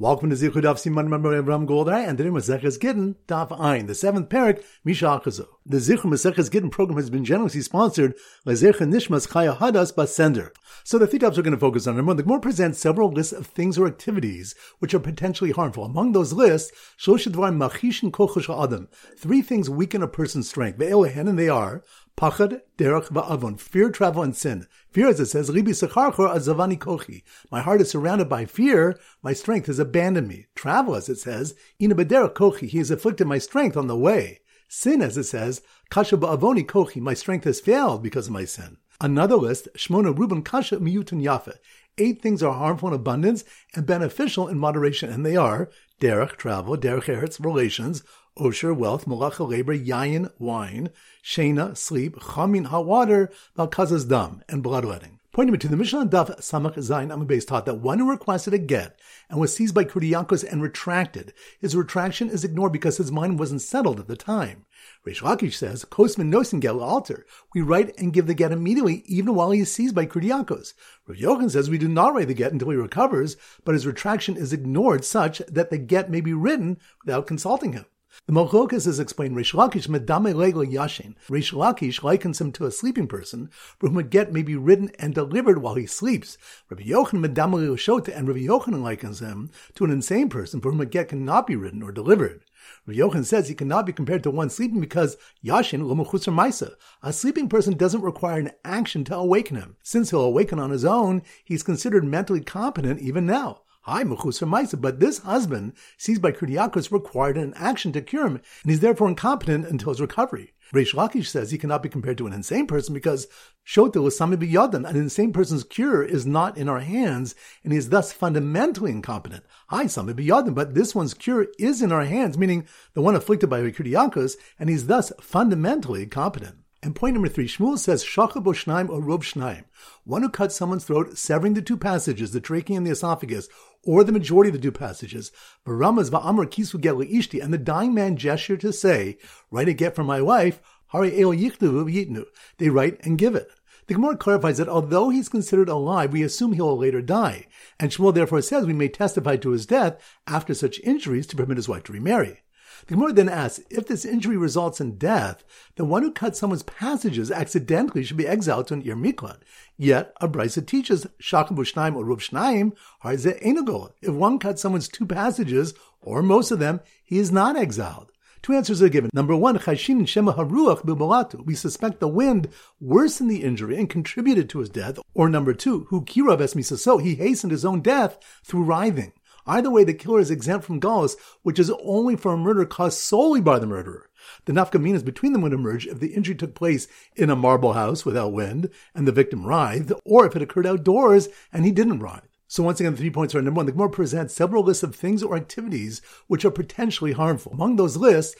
Welcome to Zichru Daf Siman Ram Goldai, and today Maseches Gittin Daf Ein, the seventh parak Misha Achazo. The Zichru Maseches Gittin program has been generously sponsored by Zechah Nishmas Chaya Hadas Basender. So the three we're going to focus on. One, the Gemara presents several lists of things or activities which are potentially harmful. Among those lists, Shoshadvar Machishin Kochosh Adam. Three things weaken a person's strength. Ve'elohen, and they are Pachad, derech, va'avon. Fear, travel, and sin. Fear, as it says, Ribi secharchor azavani kochi. My heart is surrounded by fear. My strength has abandoned me. Travel, as it says, ina bederech kochi. He has afflicted my strength on the way. Sin, as it says, kasha ba'avoni kochi. My strength has failed because of my sin. Another list, Shmona Ruben Kasha Miyutun Yafe. Eight things are harmful in abundance and beneficial in moderation, and they are derech, travel, derech eretz, relations, osher, wealth, malacha, labor, yayin, wine, shena, sleep, chamin, hot water, balkazas, dam, and bloodletting. Pointing me to the Mishnah Daf Samach Zayin Amabes taught that one who requested a get and was seized by Kurdiyankos and retracted, his retraction is ignored because his mind wasn't settled at the time. Reish Lakish says, Kosman nosin get alter. We write and give the get immediately, even while he is seized by Kurdiyankos. Rav Yochanan says we do not write the get until he recovers, but his retraction is ignored such that the get may be written without consulting him. The Mochokas is explained, Rish Lakish medame lego yashin. Rish Lakish likens him to a sleeping person, for whom a get may be written and delivered while he sleeps. Rabbi Yochanan medame shota, and Rabbi Yochanan likens him to an insane person for whom a get cannot be written or delivered. Rabbi Yochanan says he cannot be compared to one sleeping because yashin lomuchusar maisa. A sleeping person doesn't require an action to awaken him. Since he'll awaken on his own, he's considered mentally competent even now. Hi, Mechusar Maisa, but this husband, seized by Kurdiakos, required an action to cure him, and he's therefore incompetent until his recovery. Reish Lakish says he cannot be compared to an insane person because Shotel is Sami an insane person's cure is not in our hands, and he is thus fundamentally incompetent. Hi, Sami Biyadan, but this one's cure is in our hands, meaning the one afflicted by Kurdiakos, and he's thus fundamentally competent. And point number three, Shmuel says, Shachab Shnaim or Rob Shnaim. One who cuts someone's throat, severing the two passages, the trachea and the esophagus, or the majority of the two passages. Baramas va'amr kisu get ishti, and the dying man gestured to say, write a get for my wife, hari el yitnu. They write and give it. The Gemara clarifies that although he's considered alive, we assume he will later die. And Shmuel therefore says we may testify to his death after such injuries to permit his wife to remarry. The Gemara then asks, if this injury results in death, the one who cuts someone's passages accidentally should be exiled to an Ir Miklat. Yet, a brisa teaches, Shachim Bushnaim or Rub Shnaim, Harze Enogol. If one cuts someone's two passages, or most of them, he is not exiled. Two answers are given. Number one, Chashin Shema Haruach Bibalatu. We suspect the wind worsened the injury and contributed to his death. Or number two, Hu Kirav Esmisaso. He hastened his own death through writhing. Either way, the killer is exempt from galus, which is only for a murder caused solely by the murderer. The nafkaminas between them would emerge if the injury took place in a marble house without wind and the victim writhed, or if it occurred outdoors and he didn't writhe. So once again, the three points are number one, the Gemara presents several lists of things or activities which are potentially harmful. Among those lists.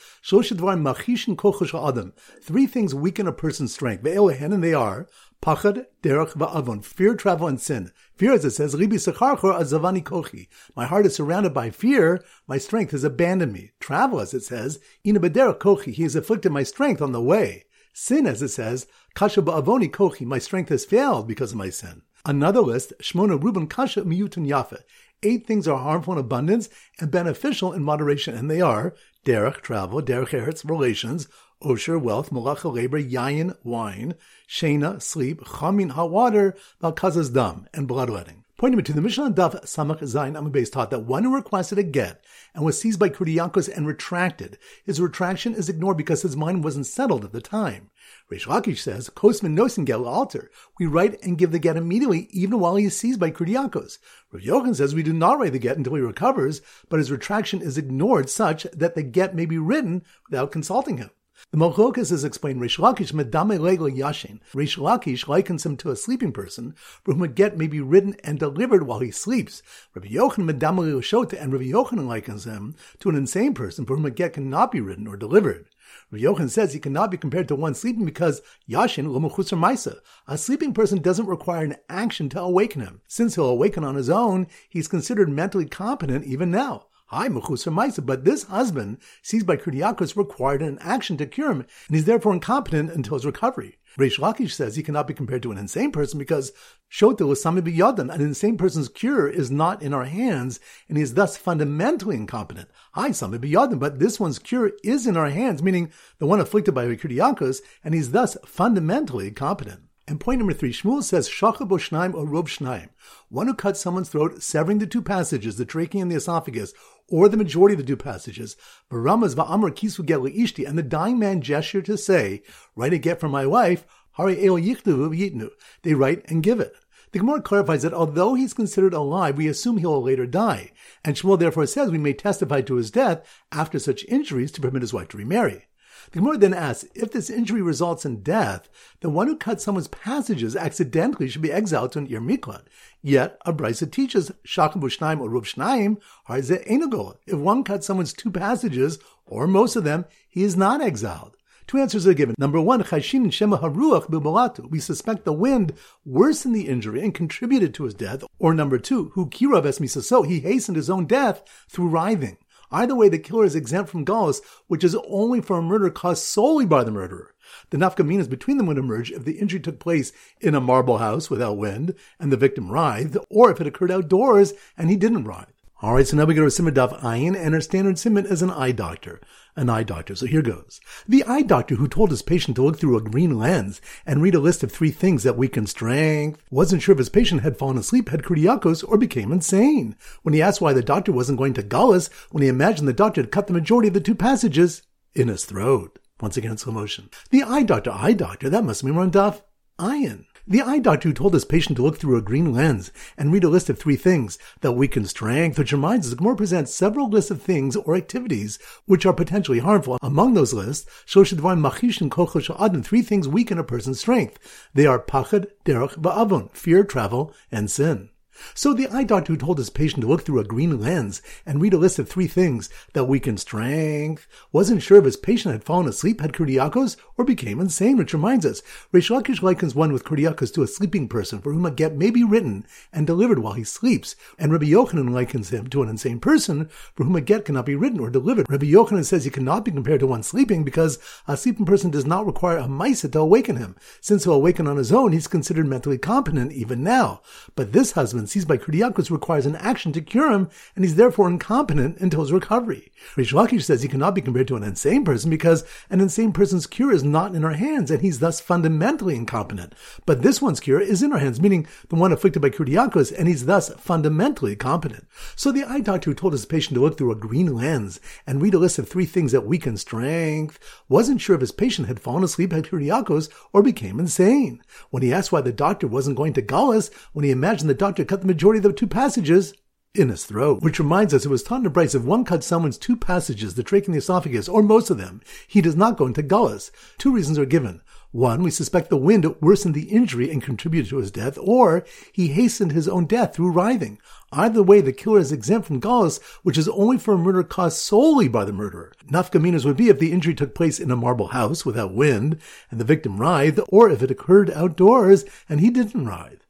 Three things weaken a person's strength. And they are Pachad, derech, va'avon. Fear, travel, and sin. Fear, as it says, Ribi secharchor azavani kochi. My heart is surrounded by fear. My strength has abandoned me. Travel, as it says, ina bederech kochi. He has afflicted my strength on the way. Sin, as it says, kasha ba'avoni kochi. My strength has failed because of my sin. Another list, Shmona Ruben Kasha Miyutun Yafe. Eight things are harmful in abundance and beneficial in moderation, and they are derech, travel, derech eretz, relations, osher, wealth, malacha, labor, yayin, wine, shena, sleep, chamin, hot water, balkazas, dam, and bloodletting. Pointing to the Mishnah Daf Samach Zayin Amabes taught that one who requested a get and was seized by Kurdiyankos and retracted, his retraction is ignored because his mind wasn't settled at the time. Reish Lakish says, Kosman nosin get alter. We write and give the get immediately, even while he is seized by Kurdiyankos. Rav Yochanan says we do not write the get until he recovers, but his retraction is ignored such that the get may be written without consulting him. The Mochokas is explained, Rish Lakish medame lego yashin. Rish Lakish likens him to a sleeping person, for whom a get may be written and delivered while he sleeps. Rabbi Yochanan medame shota, and Rabbi Yochanan likens him to an insane person, for whom a get cannot be written or delivered. Rabbi Yochanan says he cannot be compared to one sleeping because yashin lomuchusar maisa. A sleeping person doesn't require an action to awaken him. Since he'll awaken on his own, he's considered mentally competent even now. Hi, Mechusar Maisa, but this husband seized by Kurdiakos required an action to cure him, and he's therefore incompetent until his recovery. Reish Lakish says he cannot be compared to an insane person because Shotel is Sami Biyadan, an insane person's cure is not in our hands, and he is thus fundamentally incompetent. Hi, Sami Biyadan, but this one's cure is in our hands, meaning the one afflicted by Kurdiakos, and he's thus fundamentally competent. And point number three, Shmuel says, Shachab Shnaim or Rob Shnaim. One who cuts someone's throat, severing the two passages, the trachea and the esophagus, or the majority of the two passages. Baramas va'amr kisu get ishti, and the dying man gestured to say, write a get for my wife, hari el yitnu. They write and give it. The Gemara clarifies that although he's considered alive, we assume he will later die. And Shmuel therefore says we may testify to his death after such injuries to permit his wife to remarry. The Gemara then asks, if this injury results in death, the one who cuts someone's passages accidentally should be exiled to an Ir Miklat. Yet, a brisa teaches, Shachim Bushnaim or Rub Shnaim, Harze Enagola. If one cuts someone's two passages, or most of them, he is not exiled. Two answers are given. Number one, Chashin Shema Haruach Bibalatu. We suspect the wind worsened the injury and contributed to his death. Or number two, Hu Kirav Esmisaso. He hastened his own death through writhing. Either way, the killer is exempt from galus, which is only for a murder caused solely by the murderer. The nafkaminas between them would emerge if the injury took place in a marble house without wind and the victim writhed, or if it occurred outdoors and he didn't writhe. All right, so now we go to Siman Daf Ayin, and our standard Simon is an eye doctor. An eye doctor. So here goes. The eye doctor who told his patient to look through a green lens and read a list of three things that weaken strength wasn't sure if his patient had fallen asleep, had Kurdiakos, or became insane. When he asked why the doctor wasn't going to Gaulis, when he imagined the doctor had cut the majority of the two passages in his throat. Once again, slow motion. The eye doctor, eye doctor, that must mean we're Daf Ayin. The eye doctor who told his patient to look through a green lens and read a list of three things that weaken strength, which reminds us, Gemara presents several lists of things or activities which are potentially harmful. Among those lists, Shoshadvar Machishin Kochel Adam, three things weaken a person's strength. They are Pachad, Derech, Va'avon, fear, travel, and sin. So the eye doctor who told his patient to look through a green lens and read a list of three things that weaken strength wasn't sure if his patient had fallen asleep, had Kurdiakos, or became insane, which reminds us, Reish Lakish likens one with Kurdiakos to a sleeping person for whom a get may be written and delivered while he sleeps, and Rabbi Yochanan likens him to an insane person for whom a get cannot be written or delivered. Rabbi Yochanan says he cannot be compared to one sleeping because a sleeping person does not require a maisa to awaken him. Since he'll awaken on his own, he's considered mentally competent even now. But this husband seized by Kurdiakos requires an action to cure him, and he's therefore incompetent until his recovery. Rish Lakish says he cannot be compared to an insane person because an insane person's cure is not in our hands, and he's thus fundamentally incompetent. But this one's cure is in our hands, meaning the one afflicted by Kurdiakos, and he's thus fundamentally competent. So the eye doctor who told his patient to look through a green lens and read a list of three things that weaken strength wasn't sure if his patient had fallen asleep, had Kurdiakos, or became insane. When he asked why the doctor wasn't going to Gaulis, when he imagined the doctor cut the majority of the two passages in his throat. Which reminds us it was taught in Brisa if one cuts someone's two passages, the trachea and the esophagus, or most of them, he does not go into gullus. Two reasons are given. One, we suspect the wind worsened the injury and contributed to his death, or he hastened his own death through writhing. Either way, the killer is exempt from gullus, which is only for a murder caused solely by the murderer. Nafkaminas would be if the injury took place in a marble house without wind and the victim writhed, or if it occurred outdoors and he didn't writhe.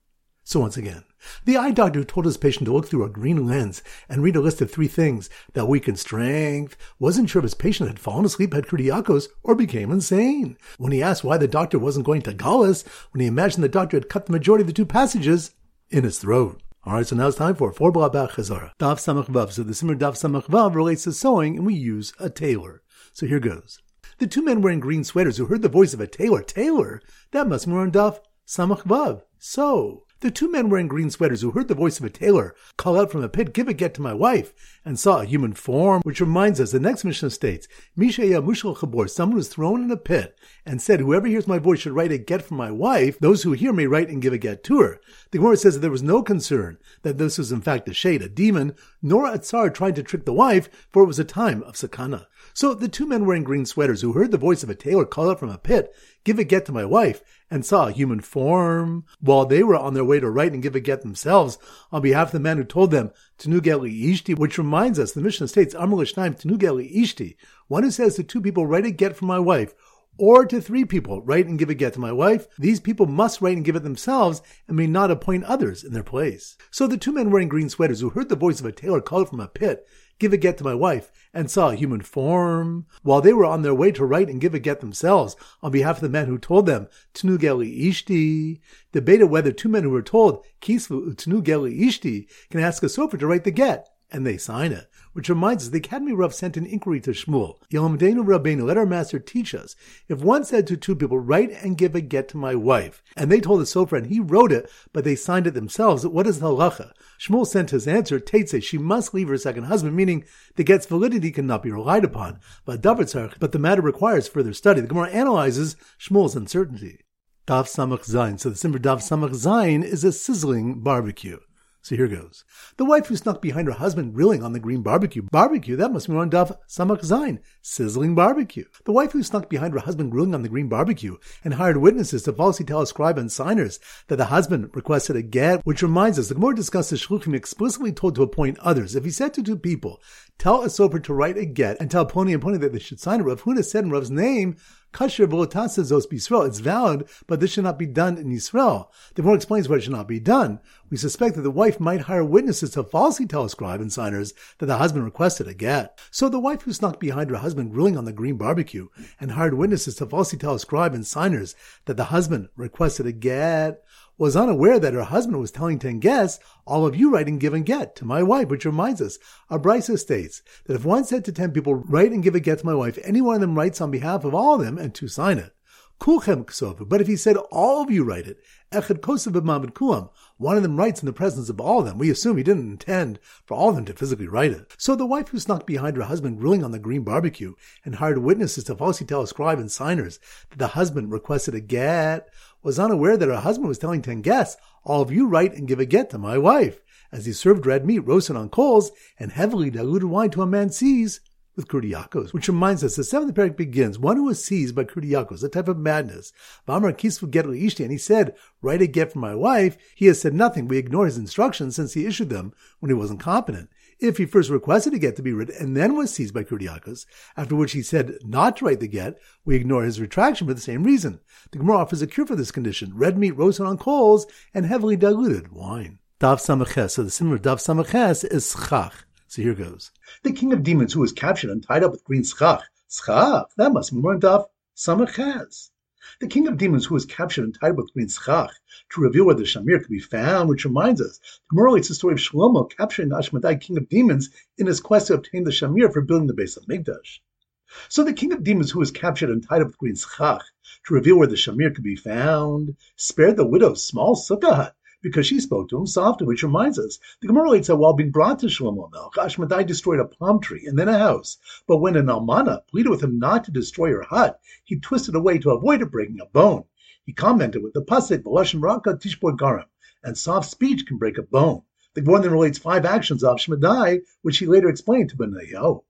So once again, the eye doctor told his patient to look through a green lens and read a list of three things that weakened strength wasn't sure if his patient had fallen asleep, had Kurdiakos, or became insane. When he asked why the doctor wasn't going to Gaulis, when he imagined the doctor had cut the majority of the two passages in his throat. Alright, so now it's time for four blah chazara. Daf samach vav. So the siman daf samach vav relates to sewing, and we use a tailor. So here goes. The two men wearing green sweaters who heard the voice of a tailor, tailor, that must be on daf samach vav. So, the two men wearing green sweaters who heard the voice of a tailor call out from a pit, give a get to my wife, and saw a human form, which reminds us, the next Mishnah states, Mishaya Mushal Chabor, someone was thrown in a pit and said, whoever hears my voice should write a get for my wife, those who hear may write and give a get to her. The Gemara says that there was no concern that this was in fact a shade, a demon, nor a tsar tried to trick the wife, for it was a time of sakana. So the two men wearing green sweaters who heard the voice of a tailor call out from a pit, give a get to my wife, and saw a human form while they were on their way to write and give a get themselves on behalf of the man who told them Tanugeli Ishti, which reminds us the Mishnah states Amr Lishnaim Tanugeli Ishti, one who says to two people, write a get for my wife, or to three people, write and give a get to my wife. These people must write and give it themselves and may not appoint others in their place. So the two men wearing green sweaters who heard the voice of a tailor called from a pit, give a get to my wife, and saw a human form, while they were on their way to write and give a get themselves on behalf of the men who told them, Tnugeli Ishti, debated whether two men who were told, Kisvu Tnugeli Ishti, can ask a sofer to write the get, and they sign it. Which reminds us, the Academy Rav sent an inquiry to Shmuel. Yomdenu Rabbeinu, let our master teach us. If one said to two people, write and give a get to my wife, and they told the sofer and he wrote it, but they signed it themselves, what is the halacha? Shmuel sent his answer, Tate she must leave her second husband, meaning the get's validity cannot be relied upon. But but the matter requires further study. The Gemara analyzes Shmuel's uncertainty. Daf Samach Zayin. So the siman Daf Samach Zayin is a sizzling barbecue. So here goes. The wife who snuck behind her husband grilling on the green barbecue. Barbecue, that must be on Daf Samach Zain. Sizzling barbecue. The wife who snuck behind her husband grilling on the green barbecue and hired witnesses to falsely tell a scribe and signers that the husband requested a get, which reminds us, the Gemara discussed the Shluchim explicitly told to appoint others. If he said to two people, tell a sofer to write a get and tell Ploni and Ploni that they should sign it, Rav Huna said in Rav's name, Kasher v'lotasa Yisrael. It's valid, but this should not be done in Yisrael. The more explains why it should not be done. We suspect that the wife might hire witnesses to falsely tell a scribe and signers that the husband requested a get. So the wife who snuck behind her husband grilling on the green barbecue and hired witnesses to falsely tell a scribe and signers that the husband requested a get was unaware that her husband was telling ten guests, all of you write and give and get to my wife, which reminds us, our Brisa states that if one said to ten people, write and give a get to my wife, any one of them writes on behalf of all of them and two sign it. Kulchem ksovu. But if he said all of you write it, echad kosev kuam, one of them writes in the presence of all of them. We assume he didn't intend for all of them to physically write it. So the wife who snuck behind her husband grilling on the green barbecue and hired witnesses to falsely tell a scribe and signers that the husband requested a get was unaware that her husband was telling ten guests, all of you write and give a get to my wife, as he served red meat roasted on coals and heavily diluted wine to a man sees with Kurdiakos, which reminds us the seventh parak begins, one who was seized by Kurdiakos, a type of madness. Vamar kisvu get ishti, and he said, write a get for my wife. He has said nothing. We ignore his instructions since he issued them when he wasn't competent. If he first requested a get to be written and then was seized by Kurdiakos, after which he said not to write the get, we ignore his retraction for the same reason. The Gemara offers a cure for this condition, red meat roasted on coals and heavily diluted wine. Daf Samaches. So the of Daf Samaches is Schach. So here goes. The king of demons who was captured and tied up with green Schach. Schach, that must be more Daf Samaches the king of demons who was captured and tied up with green schach to reveal where the Shamir could be found, which reminds us, the Gemara relates the story of Shlomo capturing the Ashmadai king of demons in his quest to obtain the Shamir for building the base of Mikdash. So the king of demons who was captured and tied up with green schach to reveal where the Shamir could be found spared the widow's small sukkah hut because she spoke to him softly, which reminds us, the Gemara relates that while being brought to Shlomo Melch, Ashmadai destroyed a palm tree and then a house. But when an almana pleaded with him not to destroy her hut, he twisted away to avoid her breaking a bone. He commented with the pasuk, B'lashon raka tishbor garam, and soft speech can break a bone. The Gemara then relates five actions of Shmadai, which he later explained to Benayahu.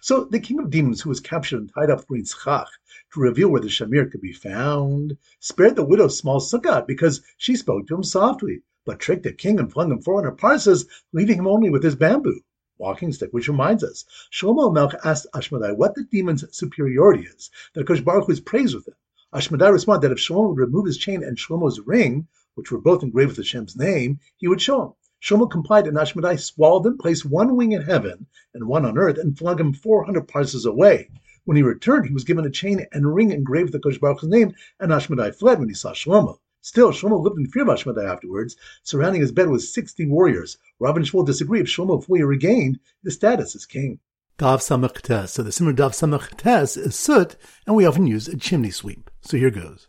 So the king of demons, who was captured and tied up for Yitzchak, to reveal where the shamir could be found, spared the widow's small sukkah because she spoke to him softly, but tricked the king and flung him 400 parsas, leaving him only with his bamboo walking stick, which reminds us, Shlomo Melch asked Ashmadai what the demon's superiority is, that Kosh Baruch Hu is praised with him. Ashmadai responded that if Shlomo would remove his chain and Shlomo's ring, which were both engraved with Hashem's name, he would show him. Shlomo complied, and Ashmadai swallowed him, placed one wing in heaven and one on earth, and flung him 400 parsas away. When he returned, he was given a chain and ring engraved with the Kosh Baruch's name, and Ashmadai fled when he saw Shlomo. Still, Shlomo lived in fear of Ashmadai afterwards. Surrounding his bed was 60 warriors. Rabban Shmuel disagreed if Shlomo fully regained his status as king. Daf Samach Tes. So the similar Daf Samach Tes is soot, and we often use a chimney sweep. So here goes.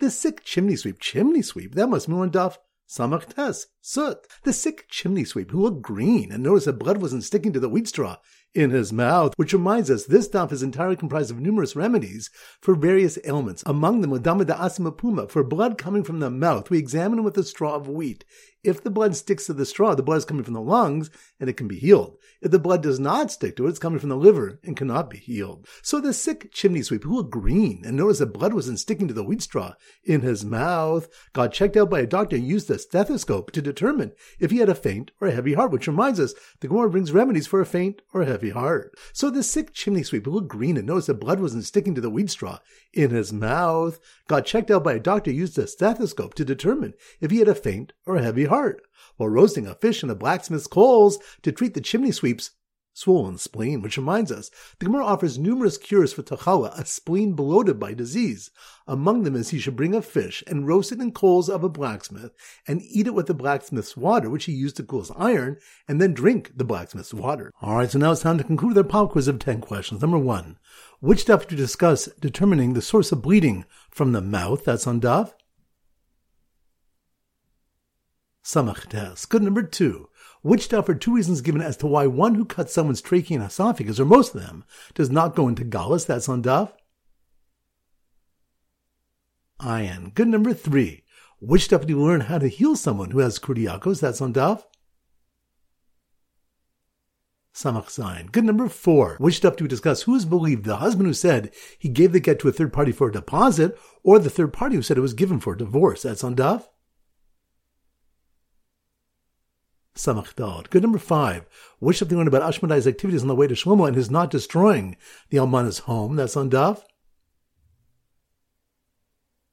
The sick chimney sweep, chimney sweep, that must mean on Daf Samach Tes, soot. The sick chimney sweep who looked green and noticed that blood wasn't sticking to the wheat straw in his mouth, which reminds us this daf is entirely comprised of numerous remedies for various ailments. Among them, Wadama da asima puma, for blood coming from the mouth, we examine him with a straw of wheat. If the blood sticks to the straw, the blood is coming from the lungs and it can be healed. If the blood does not stick to it, it's coming from the liver and cannot be healed. So the sick chimney sweep, who looked green and noticed that blood wasn't sticking to the wheat straw in his mouth, got checked out by a doctor and used a stethoscope to determine if he had a faint or a heavy heart, which reminds us the Gemara brings remedies for a faint or a heavy heart. So the sick chimney sweep who looked green and noticed that blood wasn't sticking to the wheat straw in his mouth. Got checked out by a doctor used a stethoscope to determine if he had a faint or a heavy heart. While roasting a fish in a blacksmith's coals to treat the chimney sweep's swollen spleen, which reminds us the Gemara offers numerous cures for tachala, a spleen bloated by disease. Among them is he should bring a fish and roast it in coals of a blacksmith and eat it with the blacksmith's water, which he used to cool his iron, and then drink the blacksmith's water. All right, so now it's time to conclude our pop quiz of 10 questions. Number one, which stuff to discuss determining the source of bleeding from the mouth? That's on Daf. Samach Tes. Good number two. Which stuff are two reasons given as to why one who cuts someone's trachea and esophagus, or most of them, does not go into galus? That's on Daf. Ayin. Good number three. Which stuff do you learn how to heal someone who has Kuriakos? That's on Daf. Samach Zayin. Good number four. Which stuff do we discuss? Who is believed? The husband who said he gave the get to a third party for a deposit, or the third party who said it was given for a divorce? That's on Daf. Samach Good number five. Wish something learned about Ashmedai's activities on the way to Shlomo and his not destroying the Almana's home. That's on Daf.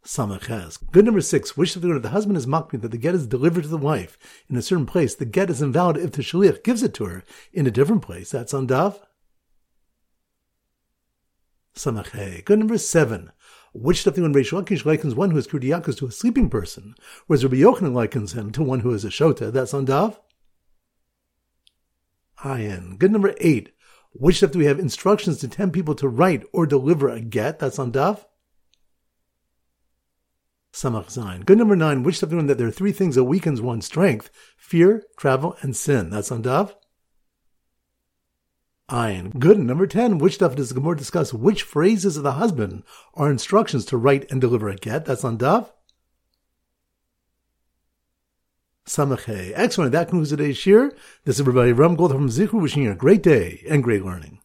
Samach Good number six. Wish something learned the husband is makpid that the get is delivered to the wife in a certain place. The get is invalid if the shaliach gives it to her in a different place. That's on Daf. Samach Good number seven. Which stuff when Reish Lakish likens one who is Kurdiyakas to a sleeping person, whereas Rabbi Yochanan likens him to one who is a Shota. That's on Good number eight. Which stuff do we have instructions to tempt people to write or deliver a get? That's on Daf. Samach Zayin. Good number nine. Which stuff do we know that there are three things that weakens one's strength? Fear, travel, and sin. That's on Daf. Ayin. Good. Number 10. Which stuff does the Gemara discuss? Which phrases of the husband are instructions to write and deliver a get? That's on Daf. Samachay. Excellent. That concludes today's shir. This is everybody Ram Gold from Zichru wishing you a great day and great learning.